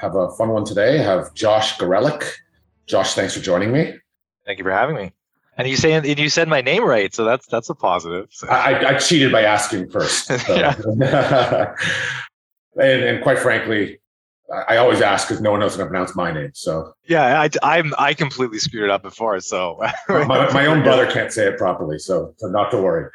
Have a fun one today. I have Josh Garellek. Josh, thanks for joining me. Thank you for having me. And you say and you said my name right, so that's that's a positive. So. I, I, cheated by asking first. So. and, and quite frankly, I always ask because no one knows how to pronounce my name. So yeah, I, I'm I completely screwed it up before. So my, my own brother can't say it properly, so, so not to worry.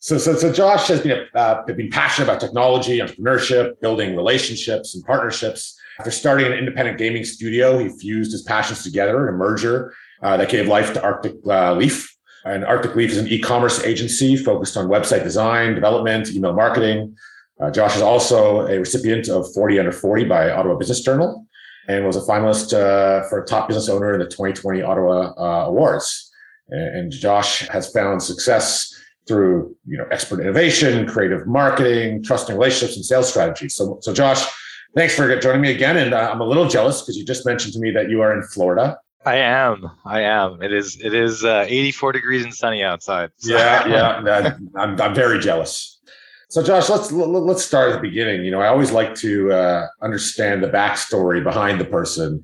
So, so, so Josh has been, uh, been passionate about technology, entrepreneurship, building relationships and partnerships. After starting an independent gaming studio, he fused his passions together in a merger uh, that gave life to Arctic uh, Leaf. And Arctic Leaf is an e-commerce agency focused on website design, development, email marketing. Uh, Josh is also a recipient of 40 Under 40 by Ottawa Business Journal and was a finalist uh, for top business owner in the 2020 Ottawa uh, Awards. And, and Josh has found success through you know expert innovation, creative marketing, trusting relationships, and sales strategies. So, so Josh, thanks for joining me again. And uh, I'm a little jealous because you just mentioned to me that you are in Florida. I am. I am. It is. It is uh, 84 degrees and sunny outside. So. Yeah, yeah. I'm, I'm very jealous. So, Josh, let's let's start at the beginning. You know, I always like to uh, understand the backstory behind the person.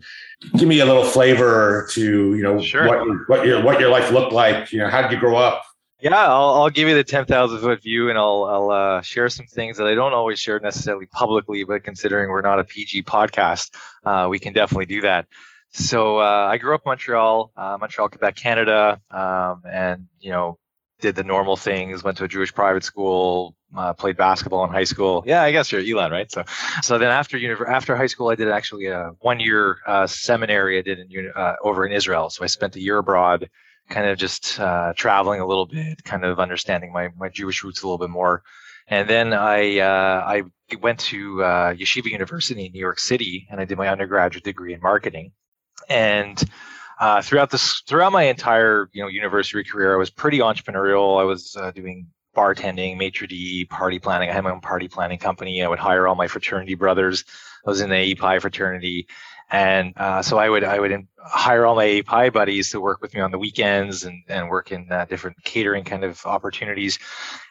Give me a little flavor to you know sure. what what your what your life looked like. You know, how did you grow up? Yeah, I'll, I'll give you the 10,000 foot view and I'll, I'll uh, share some things that I don't always share necessarily publicly, but considering we're not a PG podcast, uh, we can definitely do that. So uh, I grew up in Montreal, uh, Montreal, Quebec, Canada, um, and, you know, did the normal things, went to a Jewish private school, uh, played basketball in high school. Yeah, I guess you're Elon, right? So, so then after univ- after high school, I did actually a one year uh, seminary I did in, uh, over in Israel. So I spent a year abroad kind of just uh, traveling a little bit, kind of understanding my, my Jewish roots a little bit more. And then I uh, I went to uh, Yeshiva University in New York City, and I did my undergraduate degree in marketing. And uh, throughout this throughout my entire you know university career, I was pretty entrepreneurial. I was uh, doing bartending, maitre d, party planning. I had my own party planning company. I would hire all my fraternity brothers. I was in the AEPi fraternity, and uh, so I would I would hire all my Pi buddies to work with me on the weekends and and work in uh, different catering kind of opportunities.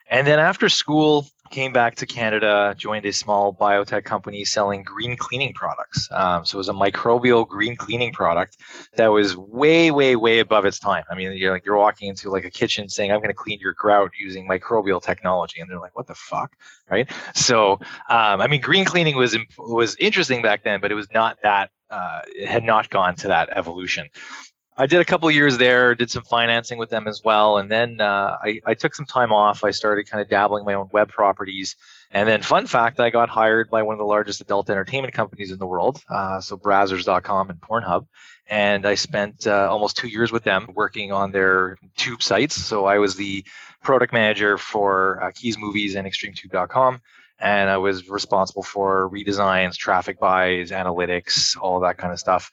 And then after school, came back to Canada, joined a small biotech company selling green cleaning products. Um, so it was a microbial green cleaning product that was way, way, way above its time. I mean, you're like you're walking into like a kitchen saying, "I'm going to clean your grout using microbial technology," and they're like, "What the fuck?" Right? So, um, I mean, green cleaning was was interesting back then, but it was not that. Uh, had not gone to that evolution. I did a couple years there, did some financing with them as well, and then uh, I, I, took some time off. I started kind of dabbling my own web properties, and then fun fact, I got hired by one of the largest adult entertainment companies in the world, uh, so Brazzers.com and Pornhub, and I spent uh, almost two years with them working on their tube sites. So I was the product manager for uh, KeezMovies and ExtremeTube.com and I was responsible for redesigns, traffic buys, analytics, all that kind of stuff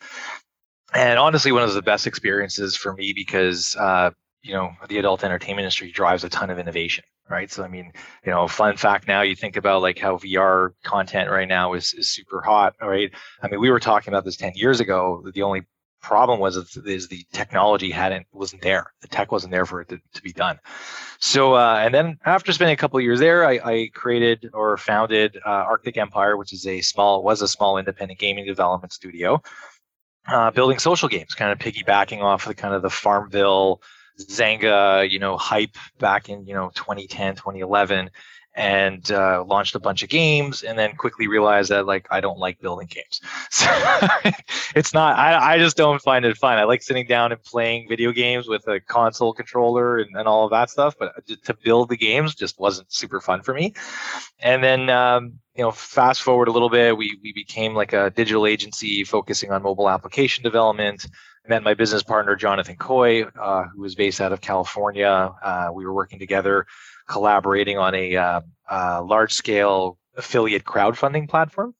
and honestly, one of the best experiences for me because uh, you know the adult entertainment industry drives a ton of innovation, right? So I mean, you know, fun fact now you think about like how VR content right now is is super hot, right? I mean, we were talking about this ten years ago. The only problem was is the technology hadn't wasn't there. The tech wasn't there for it to, to be done. So uh, and then after spending a couple years there, I, I created or founded uh, Arctic Empire, which is a small was a small independent gaming development studio uh, building social games, kind of piggybacking off the kind of the Farmville, Zynga you know, hype back in you know 2010, 2011, and uh, launched a bunch of games, and then quickly realized that like I don't like building games. So it's not. I, I just don't find it fun. I like sitting down and playing video games with a console controller and, and all of that stuff, but to build the games just wasn't super fun for me. And then um, you know, fast forward a little bit, we we became like a digital agency focusing on mobile application development. Met my business partner Jonathan Coy, uh, who was based out of California. Uh, we were working together, collaborating on a uh, large scale affiliate crowdfunding platform.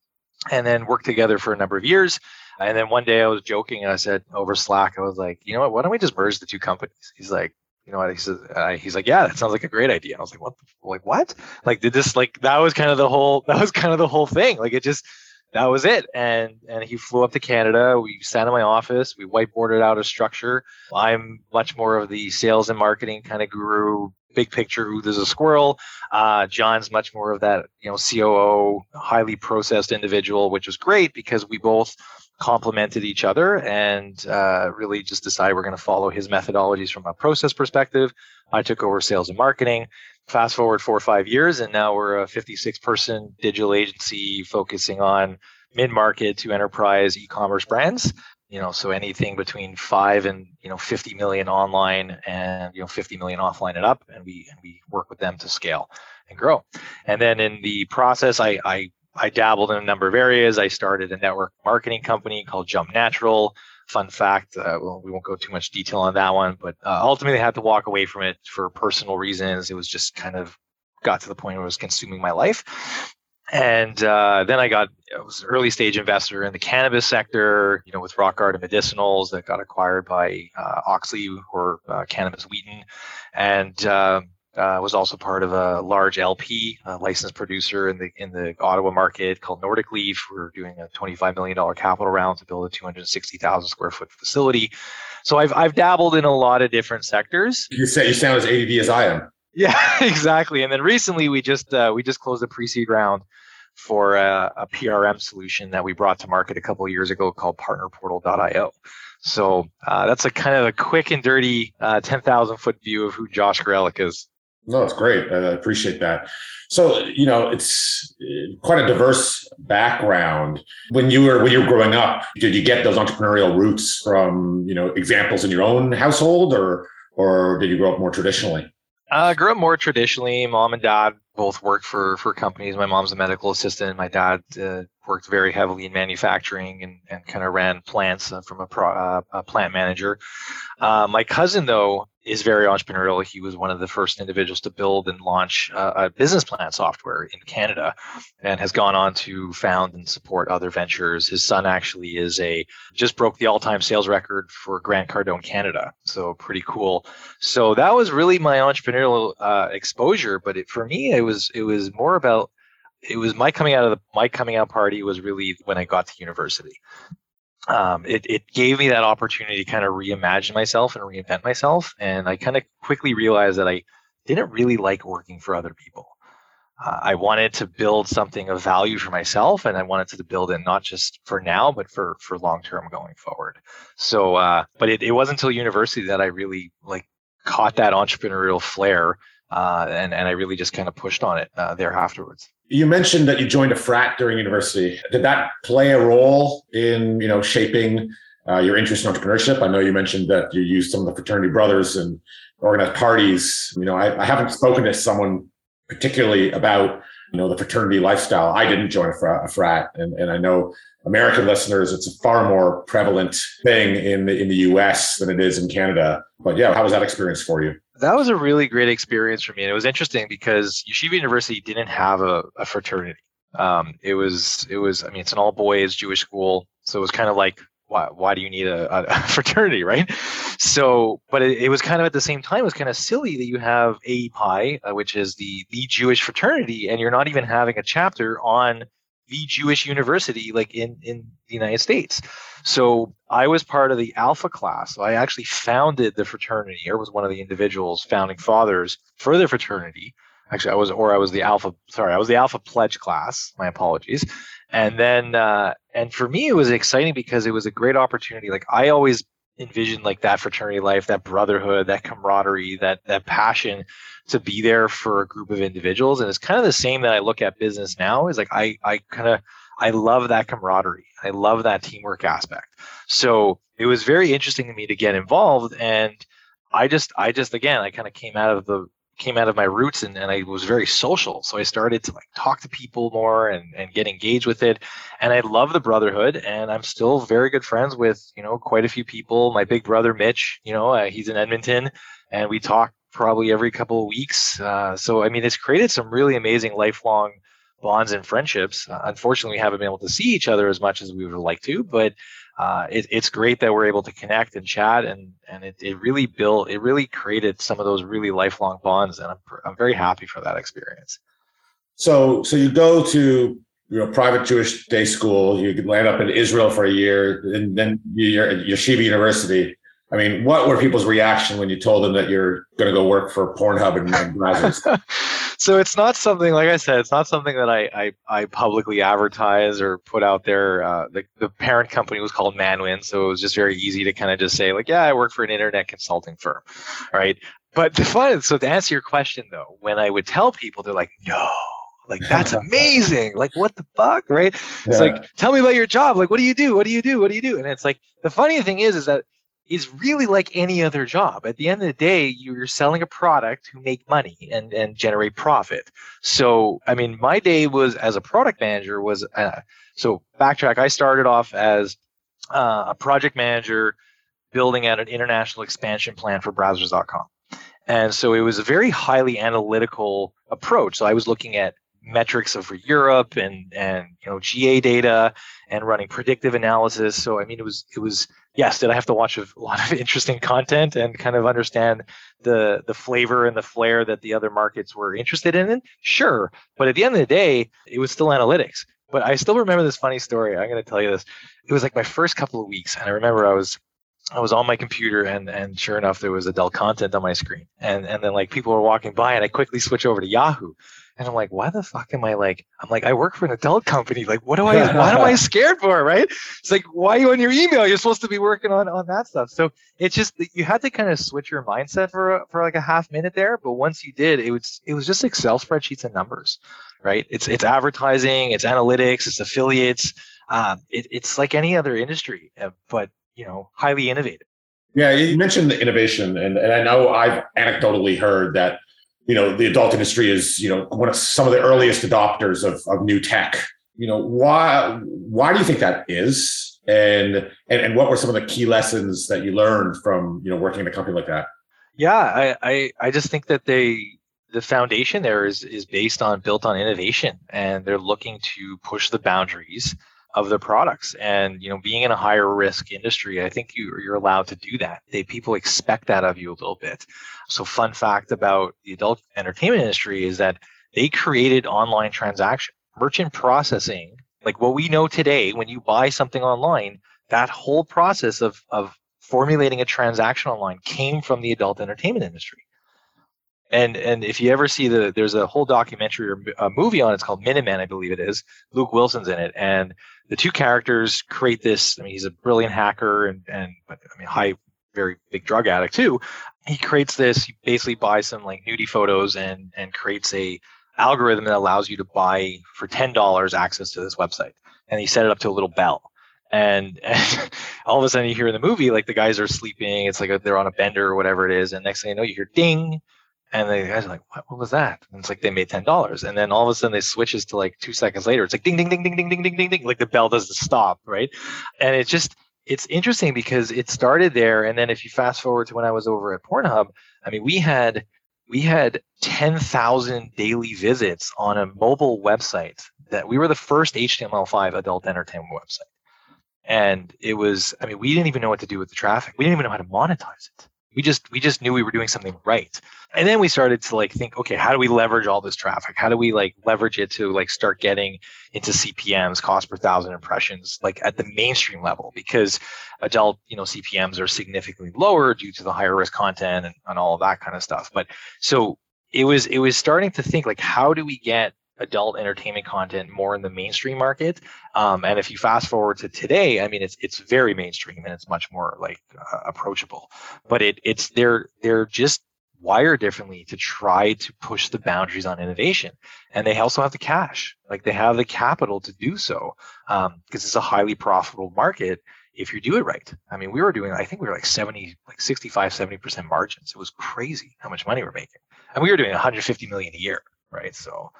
and then worked together for a number of years. And then one day I was joking and I said over Slack, I was like, you know what, why don't we just merge the two companies? He's like, you know what? He says, uh, he's like, yeah, that sounds like a great idea. I was like, what? Like what? Like did this like that was kind of the whole that was kind of the whole thing. Like it just that was it. And and he flew up to Canada. We sat in my office. We whiteboarded out a structure. I'm much more of the sales and marketing kind of guru, big picture. Ooh, there's a squirrel. Uh, John's much more of that, you know, COO, highly processed individual, which was great because we both complemented each other and uh, really just decided we're going to follow his methodologies from a process perspective. I took over sales and marketing. Fast forward four or five years, and now we're a 56 person digital agency focusing on mid market to enterprise e commerce brands. You know, so anything between five and you know 50 million online and you know 50 million offline and up, and we and we work with them to scale and grow. And then in the process, I, I I dabbled in a number of areas. I started a network marketing company called Jump Natural. Fun fact, uh, we won't go too much detail on that one, but uh, ultimately I had to walk away from it for personal reasons. It was just kind of got to the point where it was consuming my life. And uh, then I got I was an early stage investor in the cannabis sector, you know, with Rock and Medicinals that got acquired by uh, Auxly or uh, Cannabis Wheaton, and uh, uh, was also part of a large LP, a licensed producer in the in the Ottawa market called Nordic Leaf. We're doing a $25 million capital round to build a 260,000 square foot facility. So I've I've dabbled in a lot of different sectors. You say you sound as ADD as I am. Yeah, exactly. And then recently we just uh, we just closed a pre-seed round for a, a, PRM solution that we brought to market a couple years ago called PartnerPortal.io. So uh, that's a kind of a quick and dirty uh, 10,000 foot view of who Josh Garellek is. No, it's great. I appreciate that. So, you know, it's uh, quite a diverse background. When you were when you were growing up, did you get those entrepreneurial roots from, you know, examples in your own household or or did you grow up more traditionally? I uh, grew up more traditionally. Mom and dad both worked for for companies. My mom's a medical assistant. My dad uh, worked very heavily in manufacturing and, and kind of ran plants uh, from a, pro, uh, a plant manager. Uh, my cousin, though, is very entrepreneurial. He was one of the first individuals to build and launch a business plan software in Canada and has gone on to found and support other ventures. His son actually is a just broke the all-time sales record for Grant Cardone Canada. So pretty cool. So that was really my entrepreneurial uh, exposure, but it, for me it was it was more about it was my coming out of the my coming out party was really when I got to university um, it, it gave me that opportunity to kind of reimagine myself and reinvent myself. And I kind of quickly realized that I didn't really like working for other people. Uh, I wanted to build something of value for myself, and I wanted to build it not just for now, but for for long term going forward. So, uh, but it, it wasn't until university that I really like caught that entrepreneurial flair, uh, and and I really just kind of pushed on it uh, there afterwards. You mentioned that you joined a frat during university. Did that play a role in you know shaping uh, your interest in entrepreneurship? I know you mentioned that you used some of the fraternity brothers and organized parties. You know, I, I haven't spoken to someone particularly about you know the fraternity lifestyle. I didn't join a frat, a frat and, and I know American listeners, it's a far more prevalent thing in the, in the U.S. than it is in Canada. But yeah, how was that experience for you? That was a really great experience for me. And it was interesting because Yeshiva University didn't have a, a fraternity. Um, it was, it was, I mean, it's an all boys Jewish school. So it was kind of like, why, why do you need a, a fraternity, right? So, but it, it, was kind of at the same time, it was kind of silly that you have AEPi, uh, which is the, the Jewish fraternity, and you're not even having a chapter on the Jewish university, like in, in the United States. So I was part of the Alpha class. So I actually founded the fraternity, or was one of the individuals, founding fathers for the fraternity. Actually, I was, or I was the Alpha. Sorry, I was the Alpha pledge class. My apologies. And then, uh, and for me, it was exciting because it was a great opportunity. Like I always envisioned, like that fraternity life, that brotherhood, that camaraderie, that that passion to be there for a group of individuals. And it's kind of the same that I look at business now. Is like I I kind of I love that camaraderie. I love that teamwork aspect. So it was very interesting to me to get involved. And I just, I just, again, I kind of came out of the, came out of my roots and, and I was very social. So I started to like talk to people more and, and get engaged with it. And I love the brotherhood and I'm still very good friends with, you know, quite a few people. My big brother, Mitch, you know, uh, he's in Edmonton and we talk probably every couple of weeks. Uh, so, I mean, it's created some really amazing lifelong bonds and friendships. Uh, unfortunately, we haven't been able to see each other as much as we would like to, but uh, it, it's great that we're able to connect and chat, and and it, it really built, it really created some of those really lifelong bonds, and I'm I'm very happy for that experience. So so you go to you know private Jewish day school, you land up in Israel for a year, and then you're at Yeshiva University. I mean, what were people's reaction when you told them that you're going to go work for Pornhub and, and Brazzers? so it's not something, like I said, it's not something that I I, I publicly advertise or put out there. Uh, the, the parent company was called Manwin, so it was just very easy to kind of just say like, yeah, I work for an internet consulting firm, right? But the fun, so to answer your question though, when I would tell people, they're like, no, like that's amazing. Like what the fuck, right? It's like tell me about your job. Like what do you do? What do you do? What do you do? And it's like the funny thing is, is that is really like any other job. At the end of the day, you're selling a product to make money and, and generate profit. So, I mean, my day was as a product manager was uh, so backtrack. I started off as uh, a project manager building out an international expansion plan for Brazzers.com. And so it was a very highly analytical approach. So I was looking at metrics of Europe and and you know GA data and running predictive analysis. So I mean, it was it was yes, did I have to watch a lot of interesting content and kind of understand the the flavor and the flair that the other markets were interested in? Sure, but at the end of the day, it was still analytics. But I still remember this funny story. I'm going to tell you this. It was like my first couple of weeks, and I remember I was I was on my computer and and sure enough there was adult content on my screen and and then like people were walking by and I quickly switch over to Yahoo and I'm like, why the fuck am I like? I'm like, I work for an adult company. Like, what do I? what am I scared for? Right? It's like, why are you on your email? You're supposed to be working on on that stuff. So it's just you had to kind of switch your mindset for for like a half minute there. But once you did, it was it was just Excel spreadsheets and numbers, right? It's it's advertising, it's analytics, it's affiliates. Um, it, it's like any other industry, uh, but you know, highly innovative. Yeah, you mentioned the innovation, and, and I know I've anecdotally heard that you know the adult industry is you know one of some of the earliest adopters of, of new tech. You know why why do you think that is? And, and and what were some of the key lessons that you learned from you know working in a company like that? Yeah i i, I just think that they the foundation there is is based on built on innovation and they're looking to push the boundaries of their products. And you know being in a higher risk industry i think you, you're allowed to do that. They people expect that of you a little bit. So fun fact about the adult entertainment industry is that they created online transaction merchant processing like what we know today when you buy something online that whole process of of formulating a transaction online came from the adult entertainment industry and and if you ever see the there's a whole documentary or a movie on it, it's called Middle Men, I believe it is. Luke Wilson's in it, and the two characters create this. I mean, he's a brilliant hacker and and I mean high, very big drug addict too. He creates this. He basically buys some like nudie photos and and creates a algorithm that allows you to buy for ten dollars access to this website. And he set it up to a little bell. And, and, all of a sudden you hear in the movie like the guys are sleeping it's like a, they're on a bender or whatever it is and next thing you know you hear ding and the guys are like, what, what was that? And it's like they made ten dollars. And then all of a sudden they switches to like two seconds later. It's like ding ding ding ding ding ding ding ding ding. Like the bell doesn't stop, right? And it's just it's interesting because it started there. And then if you fast forward to when I was over at Pornhub, I mean we had we had 10,000 daily visits on a mobile website that we were the first HTML5 adult entertainment website. And it was, I mean, we didn't even know what to do with the traffic. We didn't even know how to monetize it we just we just knew we were doing something right. And then we started to like think okay how do we leverage all this traffic? How do we like leverage it to like start getting into cpms cost per thousand impressions like at the mainstream level? Because adult you know cpms are significantly lower due to the higher risk content and, and all of that kind of stuff. But so it was it was starting to think like how do we get adult entertainment content more in the mainstream market. Um, and if you fast forward to today, I mean, it's it's very mainstream and it's much more like uh, approachable. But it it's they're they're just wired differently to try to push the boundaries on innovation. And they also have the cash, like they have the capital to do so because um, it's a highly profitable market if you do it right. I mean, we were doing, I think we were like 70, like 65, 70% margins. It was crazy how much money we're making. And we were doing 150 million a year, right? So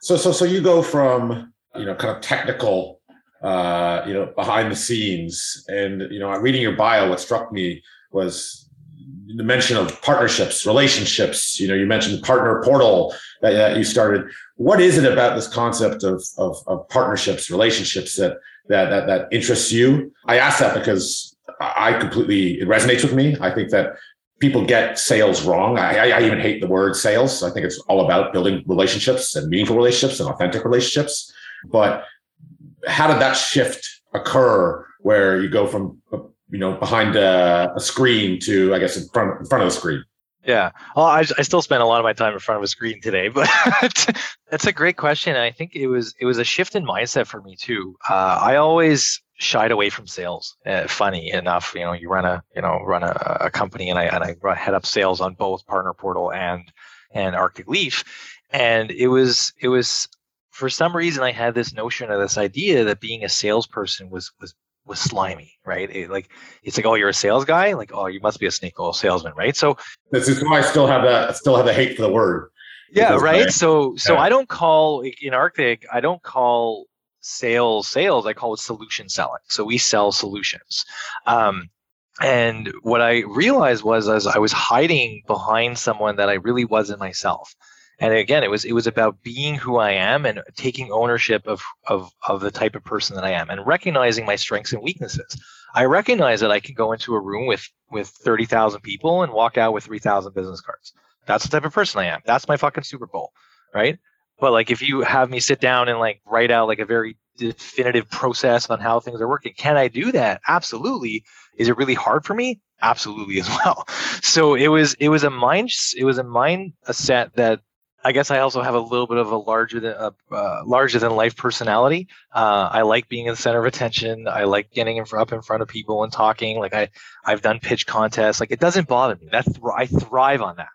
so so so you go from you know kind of technical uh, you know behind the scenes and you know reading your bio what struck me was the mention of partnerships, relationships. You know, you mentioned partner portal that, that you started. What is it about this concept of, of, of partnerships, relationships that, that that that interests you? I ask that because I completely it resonates with me. I think that people get sales wrong. I, I, even hate the word sales. I think it's all about building relationships and meaningful relationships and authentic relationships. But how did that shift occur where you go from you know behind a, a screen to I guess in front in front of the screen? Yeah. Well, I, I still spend a lot of my time in front of a screen today, but that's a great question. I think it was it was a shift in mindset for me too. Uh, I always shied away from sales. Uh, funny enough, you know, you run a you know run a, a company, and I and I head up sales on both Partner Portal and and Arctic Leaf, and it was it was for some reason I had this notion of this idea that being a salesperson was was was slimy, right? It, like it's like, oh, you're a sales guy, like oh, you must be a snake oil salesman, right? So this is why I still have that still have the hate for the word. Yeah, right. So so yeah. I don't call in Arctic, I don't call sales sales i call it solution selling. So we sell solutions. Um, and what i realized was as i was hiding behind someone that i really wasn't myself. And again it was it was about being who i am and taking ownership of of of the type of person that i am and recognizing my strengths and weaknesses. I recognize that i can go into a room with with 30,000 people and walk out with 3,000 business cards. That's the type of person i am. That's my fucking super bowl right but like if you have me sit down and like write out like a very definitive process on how things are working, can I do that? Absolutely. Is it really hard for me? Absolutely as well. So it was it was a mind it was a mind a set that I guess I also have a little bit of a larger than uh, uh, larger than life personality. Uh, I like being in the center of attention. I like getting in, up in front of people and talking. Like I, I've done pitch contests. Like it doesn't bother me. That th- I thrive on that.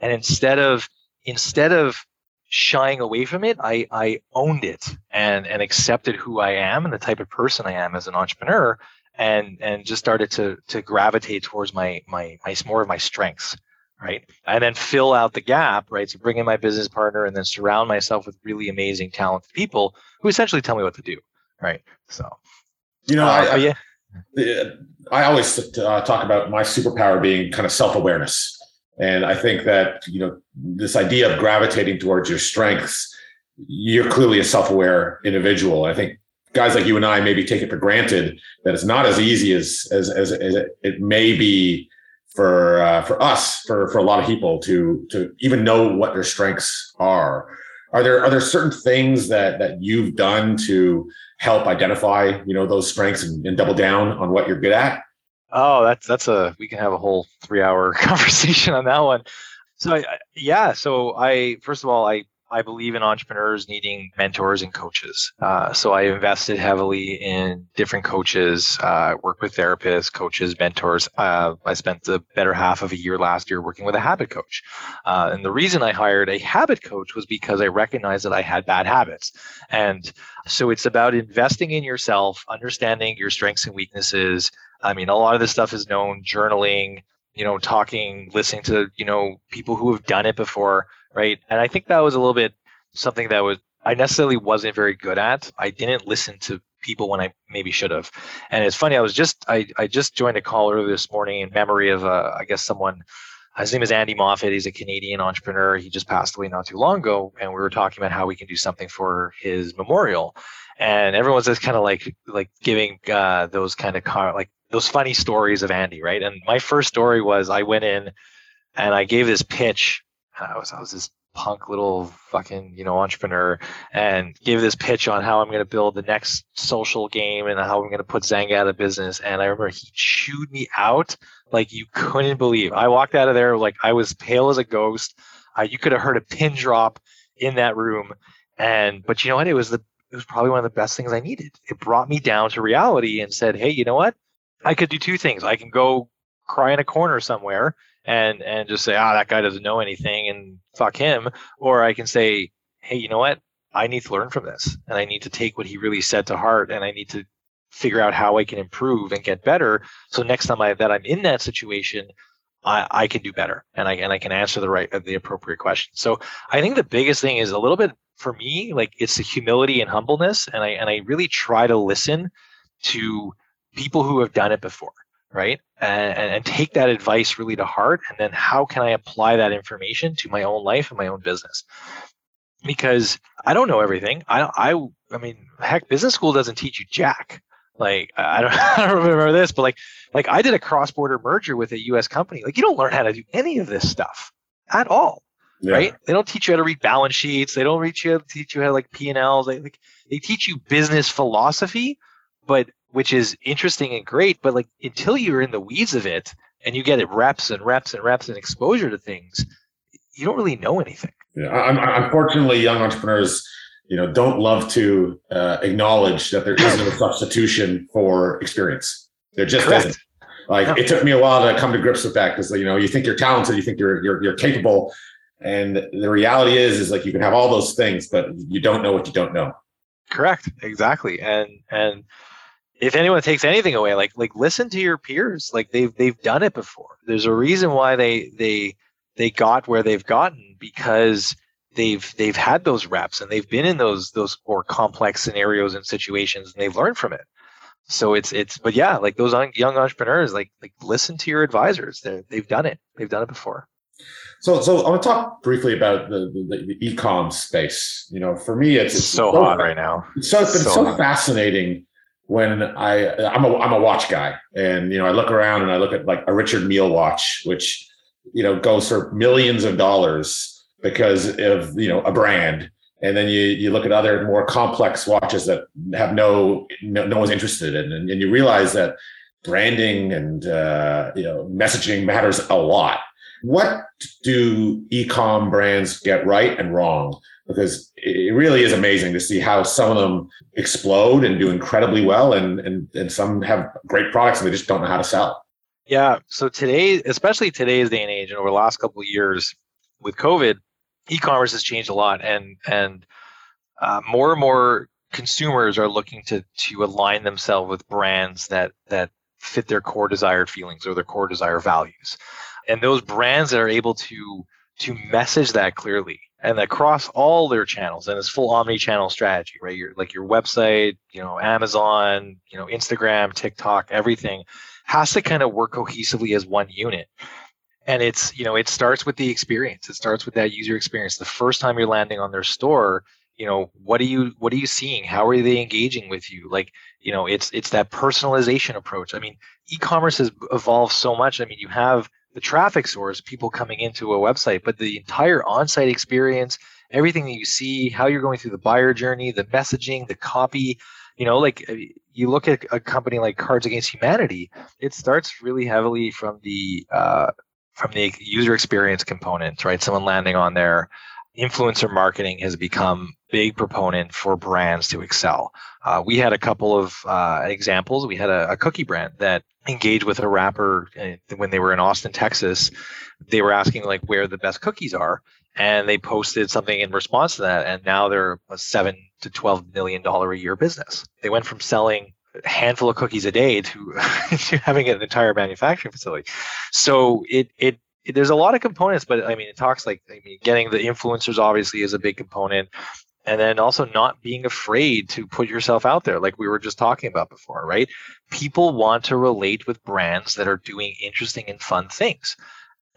And instead of instead of shying away from it. I, I owned it and, and accepted who I am and the type of person I am as an entrepreneur and, and just started to, to gravitate towards my, my, my, more of my strengths. Right. And then fill out the gap, right? So bring in my business partner and then surround myself with really amazing, talented people who essentially tell me what to do. Right. So, you know, uh, I, yeah. I always uh, talk about my superpower being kind of self awareness and I think that, you know, this idea of gravitating towards your strengths, you're clearly a self-aware individual. I think guys like you and I maybe take it for granted that it's not as easy as as as, as it may be for uh, for us, for for a lot of people to to even know what their strengths are. Are there are there certain things that that you've done to help identify you know those strengths and, and double down on what you're good at? Oh, that's that's a we can have a whole three hour conversation on that one. So I, yeah, so I first of all I I believe in entrepreneurs needing mentors and coaches. Uh, so I invested heavily in different coaches, uh, work with therapists, coaches, mentors. Uh, I spent the better half of a year last year working with a habit coach. Uh, and the reason I hired a habit coach was because I recognized that I had bad habits. And so it's about investing in yourself, understanding your strengths and weaknesses, I mean, a lot of this stuff is known journaling, you know, talking, listening to, you know, people who have done it before, right? And I think that was a little bit something that was I necessarily wasn't very good at. I didn't listen to people when I maybe should have. And it's funny, I was just I, I just joined a call earlier this morning in memory of uh, I guess someone his name is Andy Moffat. He's a Canadian entrepreneur. He just passed away not too long ago, and we were talking about how we can do something for his memorial. And everyone's just kind of like like giving uh, those kind of car like those funny stories of Andy, right? And my first story was I went in and I gave this pitch. I was I was this punk little fucking you know entrepreneur and gave this pitch on how I'm going to build the next social game and how I'm going to put Zynga out of business. And I remember he chewed me out like you couldn't believe. I walked out of there like I was pale as a ghost. Uh, you could have heard a pin drop in that room. And but you know what? It was the it was probably one of the best things I needed. It brought me down to reality and said, hey, you know what? I could do two things. I can go cry in a corner somewhere and and just say, ah, that guy doesn't know anything and fuck him. Or I can say, hey, you know what? I need to learn from this and I need to take what he really said to heart and I need to figure out how I can improve and get better. So next time I, that I'm in that situation, I, I can do better and I and I can answer the right the appropriate question. So I think the biggest thing is a little bit for me, like it's the humility and humbleness. And I and I really try to listen to people who have done it before right? And, and take that advice really to heart. And then how can I apply that information to my own life and my own business? Because I don't know everything. I, I, I mean, heck, business school doesn't teach you jack. Like I don't, I don't remember this, but like, like I did a cross-border merger with a U.S. company. Like you don't learn how to do any of this stuff at all, yeah. right? They don't teach you how to read balance sheets. They don't teach you how to teach you how to like P and Ls. They like they teach you business philosophy, but which is interesting and great. But like until you're in the weeds of it and you get it reps and reps and reps and exposure to things, you don't really know anything. Yeah, unfortunately, young entrepreneurs, you know, don't love to uh, acknowledge that there isn't a substitution for experience. There just Correct. isn't. Like yeah. it took me a while to come to grips with that because you know you think you're talented, you think you're you're you're capable, and the reality is is like you can have all those things, but you don't know what you don't know. Correct. Exactly. And and if anyone takes anything away, like like listen to your peers. Like they've they've done it before. There's a reason why they they they got where they've gotten because they've they've had those reps and they've been in those those more complex scenarios and situations and they've learned from it. So it's it's but yeah like those young entrepreneurs like like listen to your advisors. They they've done it. They've done it before. So so i want to talk briefly about the the, the e-com space. You know for me it's, it's so, hot right now. It's so it's been so, so fascinating when i i'm a i'm a watch guy. And you know i look around and i look at like a richard mille watch which you know goes for millions of dollars because of you know a brand. And then you you look at other more complex watches that have no no, no one's interested in. And, and, you realize that branding and uh, you know messaging matters a lot. What do e-com brands get right and wrong because it really is amazing to see how some of them explode and do incredibly well and and, and some have great products and they just don't know how to sell. Yeah so today especially today's day and age and over the last couple of years with covid e-commerce has changed a lot, and and uh, more and more consumers are looking to to align themselves with brands that that fit their core desired feelings or their core desired values, and those brands that are able to to message that clearly and across all their channels and it's full omni-channel strategy right? Your like your website you know amazon you know instagram tiktok everything has to kind of work cohesively as one unit. And it's you know it starts with the experience. It starts with that user experience. The first time you're landing on their store you know what are you what are you seeing? How are they engaging with you? Like you know it's it's that personalization approach. I mean e-commerce has evolved so much. I mean you have the traffic source people coming into a website but the entire on-site experience everything that you see how you're going through the buyer journey the messaging the copy you know like uh, you look at a company like cards against humanity it starts really heavily from the uh, from the user experience component, right? Someone landing on there. Influencer marketing has become big proponent for brands to excel. Uh, we had a couple of uh, examples. We had a, a, cookie brand that engaged with a rapper uh, when they were in Austin, Texas. They were asking like where the best cookies are, and they posted something in response to that. And now they're a seven to twelve million dollar a year business. They went from selling a handful of cookies a day to, to having an entire manufacturing facility. So it, it it there's a lot of components, but I mean it talks like I mean getting the influencers obviously is a big component. And then also not being afraid to put yourself out there, like we were just talking about before, right? People want to relate with brands that are doing interesting and fun things.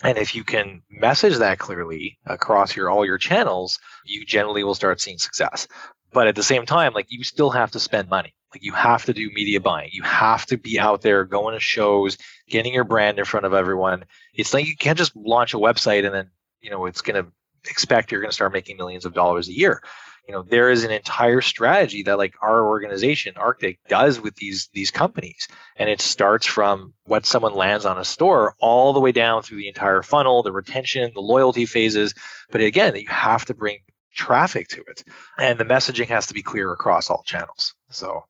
And if you can message that clearly across your all your channels, you generally will start seeing success. But at the same time, like you still have to spend money. Like you have to do media buying. You have to be out there going to shows, getting your brand in front of everyone. It's like you can't just launch a website and then, you know, it's going to expect you're going to start making millions of dollars a year. You know, there is an entire strategy that like our organization, Arctic, does with these these companies. And it starts from what someone lands on a store all the way down through the entire funnel, the retention, the loyalty phases. But again, you have to bring traffic to it. And the messaging has to be clear across all channels. So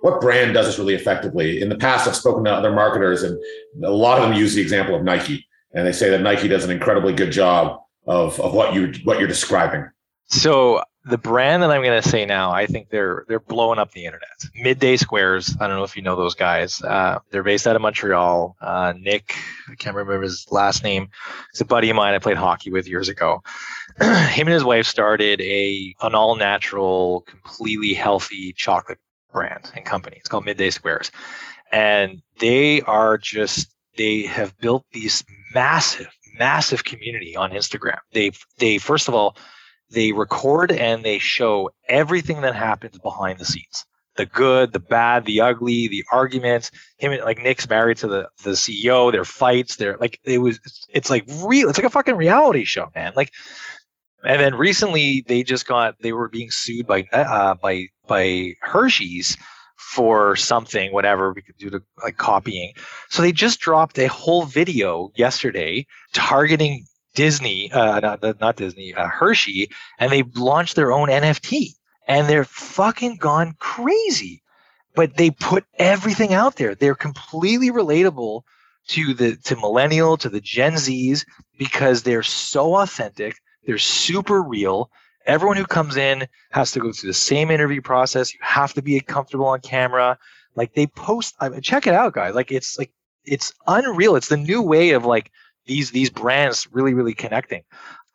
what brand does this really effectively? In the past, I've spoken to other marketers, and a lot of them use the example of Nike, and they say that Nike does an incredibly good job of of what you what you're describing. So the brand that I'm going to say now, I think they're they're blowing up the internet. Midday Squares. I don't know if you know those guys. Uh, they're based out of Montreal. Uh, Nick, I can't remember his last name. He's a buddy of mine I played hockey with years ago. Him and his wife started a an all natural, completely healthy chocolate brand and company. It's called Midday Squares. and they are just they have built these massive massive community on Instagram. They they first of all they record and they show everything that happens behind the scenes. The good, the bad, the ugly, the arguments. Him like Nick's married to the the CEO. Their fights. Their like it was. It's like real. It's like a fucking reality show, man. Like, and then recently they just got they were being sued by uh, by by Hershey's for something, whatever, we could do the like copying. So they just dropped a whole video yesterday targeting Disney, uh, not, not Disney, uh, Hershey, and they launched their own NFT, and they're fucking gone crazy. But they put everything out there. They're completely relatable to the to millennial, to the Gen Zs, because they're so authentic. They're super real everyone who comes in has to go through the same interview process. You have to be comfortable on camera. Like they post, I mean, check it out, guys. Like it's like it's unreal. It's the new way of like these these brands really really connecting.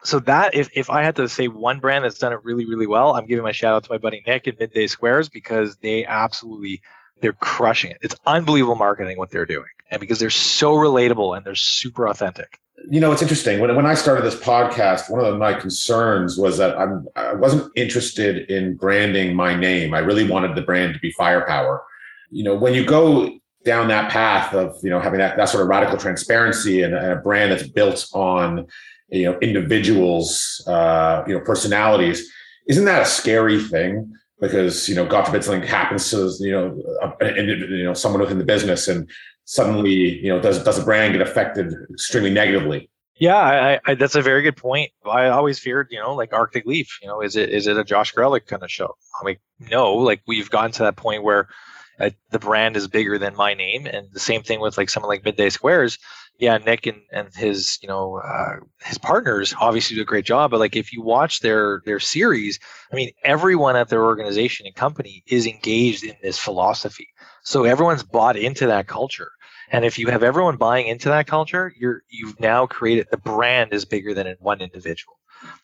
So that if if I had to say one brand that's done it really really well, I'm giving my shout out to my buddy Nick at Midday Squares because they absolutely they're crushing it. It's unbelievable marketing what they're doing, and because they're so relatable and they're super authentic you know, it's interesting. When, when I started this podcast, one of my concerns was that I'm, I wasn't interested in branding my name. I really wanted the brand to be firepower. You know, when you go down that path of, you know, having that, that sort of radical transparency and, and a brand that's built on, you know, individuals, uh, you know, personalities, isn't that a scary thing? Because, you know, God forbid something happens to, you know, a, you know, someone within the business and suddenly, you know, does does a brand get affected extremely negatively? Yeah, I, I, that's a very good point. I always feared, you know, like Arctic Leaf. You know, is it is it a Josh Garellek kind of show? I mean, no. Like we've gotten to that point where uh, the brand is bigger than my name, and the same thing with like someone like Midday Squares. Yeah, Nick and, and his you know uh, his partners obviously do a great job. But like if you watch their their series, I mean, everyone at their organization and company is engaged in this philosophy. So everyone's bought into that culture. And if you have everyone buying into that culture, you're you've now created the brand is bigger than in one individual.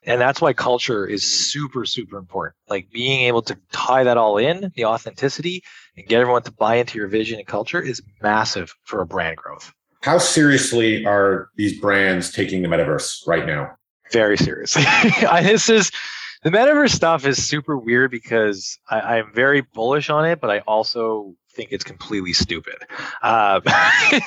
And that's why culture is super, super important. Like being able to tie that all in, the authenticity, and get everyone to buy into your vision and culture is massive for a brand growth. How seriously are these brands taking the metaverse right now? Very seriously. this is the metaverse stuff is super weird because I, I'm very bullish on it, but I also think it's completely stupid. Uh,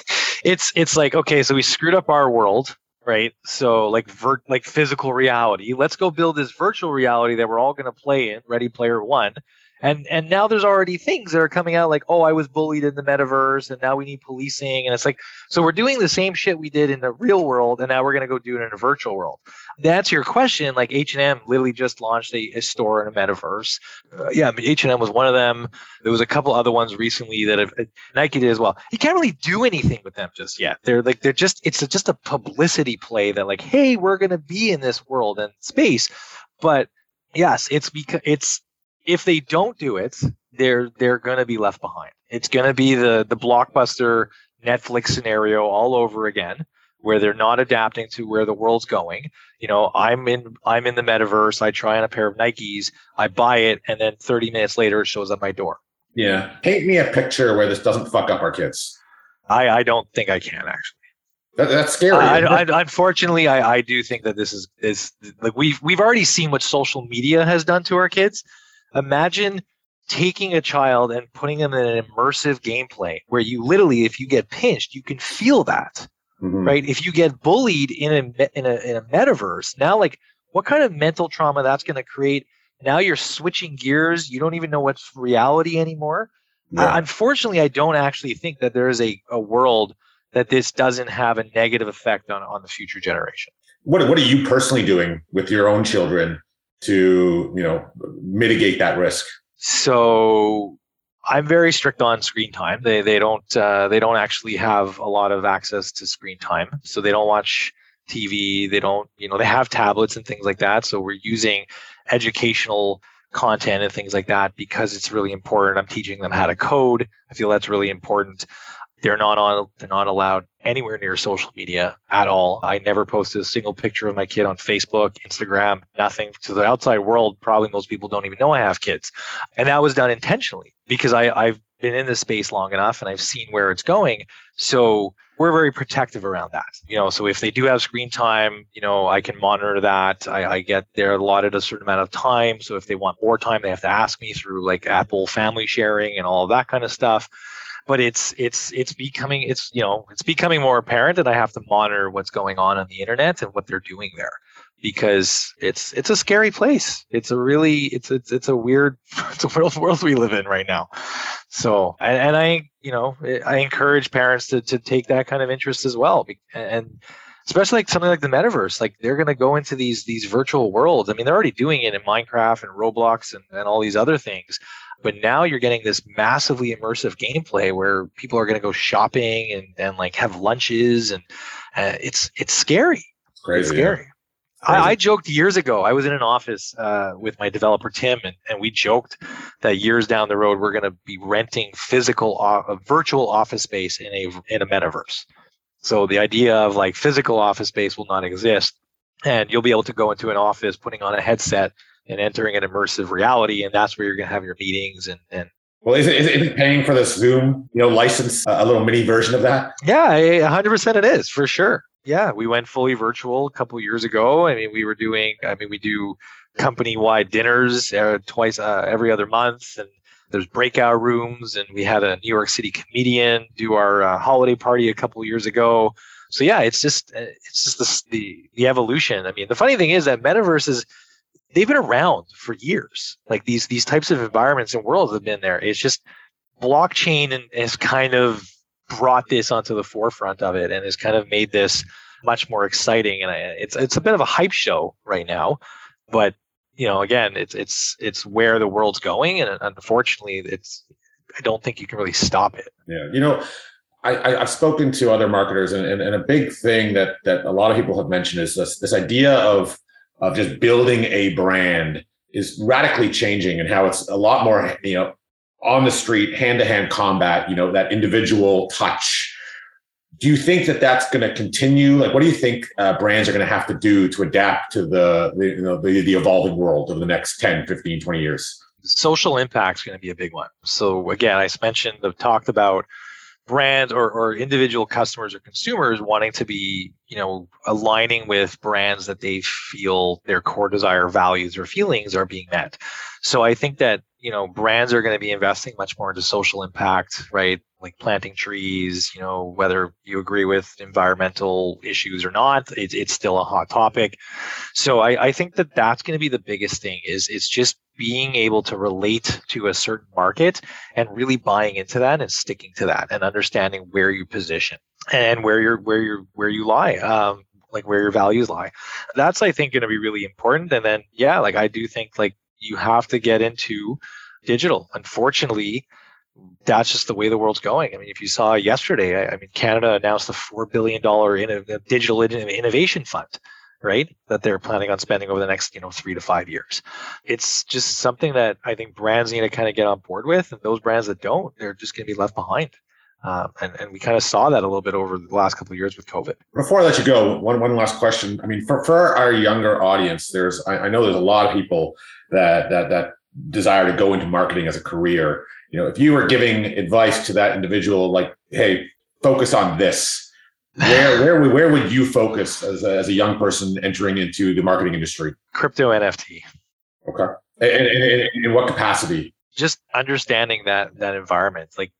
it's it's like okay, so we screwed up our world, right? So like vir- like physical reality. Let's go build this virtual reality that we're all going to play in. Ready Player One and and now there's already things that are coming out like oh i was bullied in the metaverse and now we need policing and it's like so we're doing the same shit we did in the real world and now we're going to go do it in a virtual world. That's your question like h&m literally just launched a, a store in a metaverse. Uh, yeah h&m was one of them. There was a couple other ones recently that have uh, nike did as well. You can't really do anything with them just yet. They're like they're just it's a, just a publicity play that like hey we're going to be in this world and space. But yes it's because it's if they don't do it, they're they're going to be left behind. It's going to be the the blockbuster Netflix scenario all over again, where they're not adapting to where the world's going. You know, I'm in I'm in the metaverse. I try on a pair of Nikes, I buy it, and then 30 minutes later it shows at my door. Yeah, paint me a picture where this doesn't fuck up our kids. I I don't think I can actually. That, that's scary. I, I, unfortunately, I, I do think that this is is like we've we've already seen what social media has done to our kids imagine taking a child and putting them in an immersive gameplay where you literally if you get pinched you can feel that mm-hmm. right? If you get bullied in a, in a in a metaverse now like what kind of mental trauma that's going to create? Now you're switching gears. You don't even know what's reality anymore. Yeah. uh, unfortunately i don't actually think that there is a, a world that this doesn't have a negative effect on on the future generation. What, what are you personally doing with your own children to you know mitigate that risk? So I'm very strict on screen time. They they don't uh, they don't actually have a lot of access to screen time, so they don't watch TV. They don't you know they have tablets and things like that. So we're using educational content and things like that because it's really important. I'm teaching them how to code. I feel that's really important. They're not on. They're not allowed anywhere near social media at all. I never posted a single picture of my kid on Facebook, Instagram, nothing. To the outside world, probably most people don't even know I have kids, and that was done intentionally because I, I've been in this space long enough and I've seen where it's going. So we're very protective around that. You know, so if they do have screen time, you know, I can monitor that. I, I get they're allotted a certain amount of time. So if they want more time, they have to ask me through like Apple family sharing and all that kind of stuff. But it's it's it's becoming it's you know it's becoming more apparent that I have to monitor what's going on on the internet and what they're doing there because it's it's a scary place. It's a really it's it's it's a weird it's a world world we live in right now. So and, and I you know I encourage parents to to take that kind of interest as well and especially like something like the metaverse like they're going to go into these these virtual worlds i mean they're already doing it in minecraft and roblox and, and all these other things but now you're getting this massively immersive gameplay where people are going to go shopping and, and like have lunches and uh, it's it's scary it's crazy it's scary I, I, joked years ago. I was in an office uh, with my developer Tim, and, and we joked that years down the road we're going to be renting physical, uh, virtual office space in a in a metaverse. So the idea of like physical office space will not exist, and you'll be able to go into an office, putting on a headset, and entering an immersive reality, and that's where you're going to have your meetings and and well, is it, is it paying for this Zoom, you know, license, a little mini version of that? Yeah, 100% it is for sure. Yeah, we went fully virtual a couple years ago. I mean, we were doing. I mean, we do company-wide dinners uh, twice uh, every other month, and there's breakout rooms. And we had a New York City comedian do our uh, holiday party a couple years ago. So yeah, it's just uh, it's just the, the evolution. I mean, the funny thing is that metaverses they've been around for years. Like these these types of environments and worlds have been there. It's just blockchain has kind of brought this onto the forefront of it and has kind of made this much more exciting. And I, it's it's a bit of a hype show right now, but you know, again, it's it's it's where the world's going, and unfortunately, it's I don't think you can really stop it. Yeah, you know. I, I've spoken to other marketers, and, and, and, a big thing that that a lot of people have mentioned is this this idea of of just building a brand is radically changing, and how it's a lot more you know on the street, hand to hand combat, you know, that individual touch. Do you think that that's going to continue? Like, what do you think uh, brands are going to have to do to adapt to the, the, you know, the, the evolving world over the next 10, 15, 20 years? Social impact is going to be a big one. So again, I mentioned, I've talked about brands or, or individual customers or consumers wanting to be you know aligning with brands that they feel their core desire values or feelings are being met so i think that you know brands are going to be investing much more into social impact right like planting trees you know whether you agree with environmental issues or not it, it's still a hot topic. So I, I think that that's going to be the biggest thing is it's just being able to relate to a certain market and really buying into that and sticking to that and understanding where you position and where you're where you're where you lie um, like where your values lie. That's i think going to be really important. And then yeah like i do think like you have to get into digital. Unfortunately that's just the way the world's going. I mean, if you saw yesterday, I, I mean, Canada announced the four billion dollar in digital innovation fund, right? That they're planning on spending over the next, you know, three to five years. It's just something that I think brands need to kind of get on board with, and those brands that don't, they're just going to be left behind. Um, and, and we kind of saw that a little bit over the last couple of years with COVID. Before I let you go, one one last question. I mean, for, for our younger audience, there's I, I know there's a lot of people that that that desire to go into marketing as a career. You know, if you were giving advice to that individual, like, hey, focus on this, where where where would you focus as a, as a young person entering into the marketing industry? Crypto NFT. Okay. And, and, in what capacity? Just understanding that that environment. Like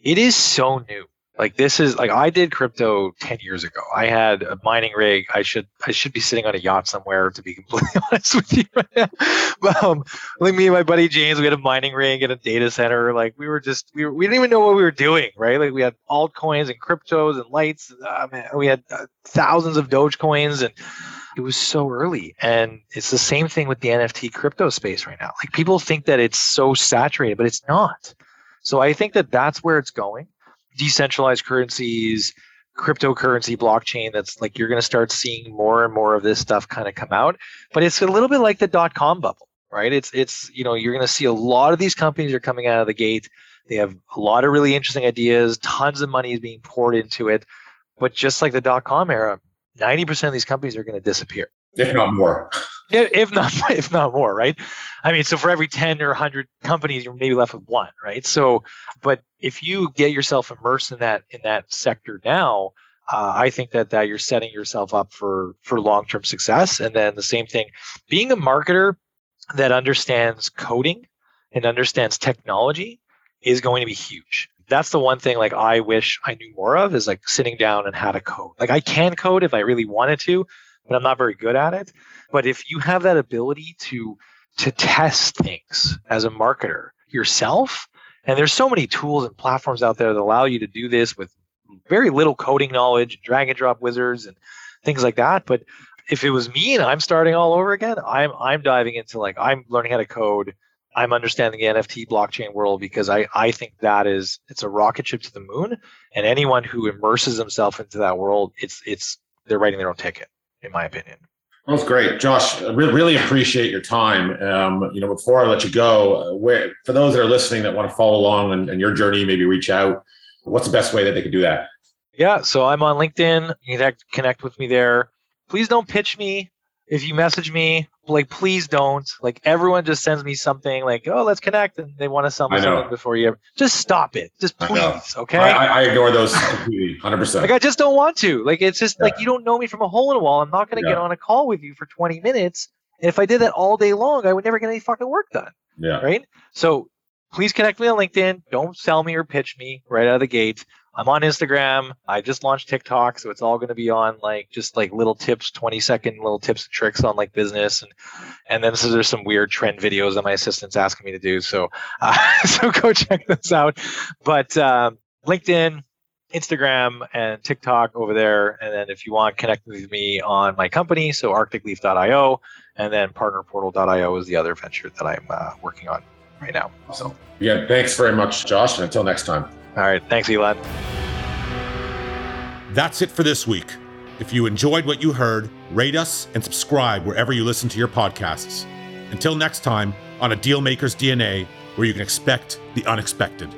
it is so new like this is like I did crypto 10 years ago. I had a mining rig. I should I should be sitting on a yacht somewhere to be completely honest with you right now. But um, like me and my buddy James, we had a mining rig and a data center. Like we were just we were, we didn't even know what we were doing, right? Like we had altcoins and cryptos and lights. Uh, man, we had uh, thousands of Dogecoins and it was so early. And it's the same thing with the NFT crypto space right now. Like people think that it's so saturated, but it's not. So I think that that's where it's going decentralized currencies, cryptocurrency blockchain that's like you're going to start seeing more and more of this stuff kind of come out. But it's a little bit like the dot com bubble right? It's it's you know you're going to see a lot of these companies are coming out of the gate. They have a lot of really interesting ideas tons of money is being poured into it. But just like the dot com era 90% of these companies are going to disappear. If not more if not if not more right I mean, so for every 10 or 100 companies, you're maybe left with one, right? So, but if you get yourself immersed in that in that sector now, uh, I think that that you're setting yourself up for for long term success. And then the same thing, being a marketer that understands coding and understands technology is going to be huge. That's the one thing like I wish I knew more of is like sitting down and how to code. Like I can code if I really wanted to, but I'm not very good at it. But if you have that ability to to test things as a marketer yourself, and there's so many tools and platforms out there that allow you to do this with very little coding knowledge, drag and drop wizards and things like that. But if it was me and I'm starting all over again, I'm I'm diving into like I'm learning how to code. I'm understanding the NFT blockchain world because I, I think that is it's a rocket ship to the moon. And anyone who immerses themselves into that world, it's it's they're writing their own ticket, in my opinion. That's great, Josh. I really, really appreciate your time. Um, you know, before I let you go, uh, where for those that are listening that want to follow along and, and your journey, maybe reach out. What's the best way that they could do that? Yeah, so I'm on LinkedIn. You can connect with me there. Please don't pitch me. If you message me, like please don't. Like everyone just sends me something like, "Oh, let's connect," and they want to sell me something before you. Ever. Just stop it. Just please, okay? I, I, ignore those completely, hundred percent. Like I just don't want to. Like it's just yeah. like you don't know me from a hole in a wall. I'm not going to yeah. get on a call with you for 20 minutes. And if I did that all day long, I would never get any fucking work done. Yeah. Right. So please connect me on LinkedIn. Don't sell me or pitch me right out of the gate. I'm on Instagram. I just launched TikTok, so it's all going to be on like just like little tips, 20 second little tips and tricks on like business, and and then so there's some weird trend videos that my assistant's asking me to do. So uh, so go check those out. But um, LinkedIn, Instagram, and TikTok over there, and then if you want, connect with me on my company, so ArcticLeaf.io, and then PartnerPortal.io is the other venture that I'm uh, working on right now. So yeah, thanks very much, Josh, and until next time. All right. Thanks, Elon. That's it for this week. If you enjoyed what you heard, rate us and subscribe wherever you listen to your podcasts. Until next time, on a Dealmaker's DNA, where you can expect the unexpected.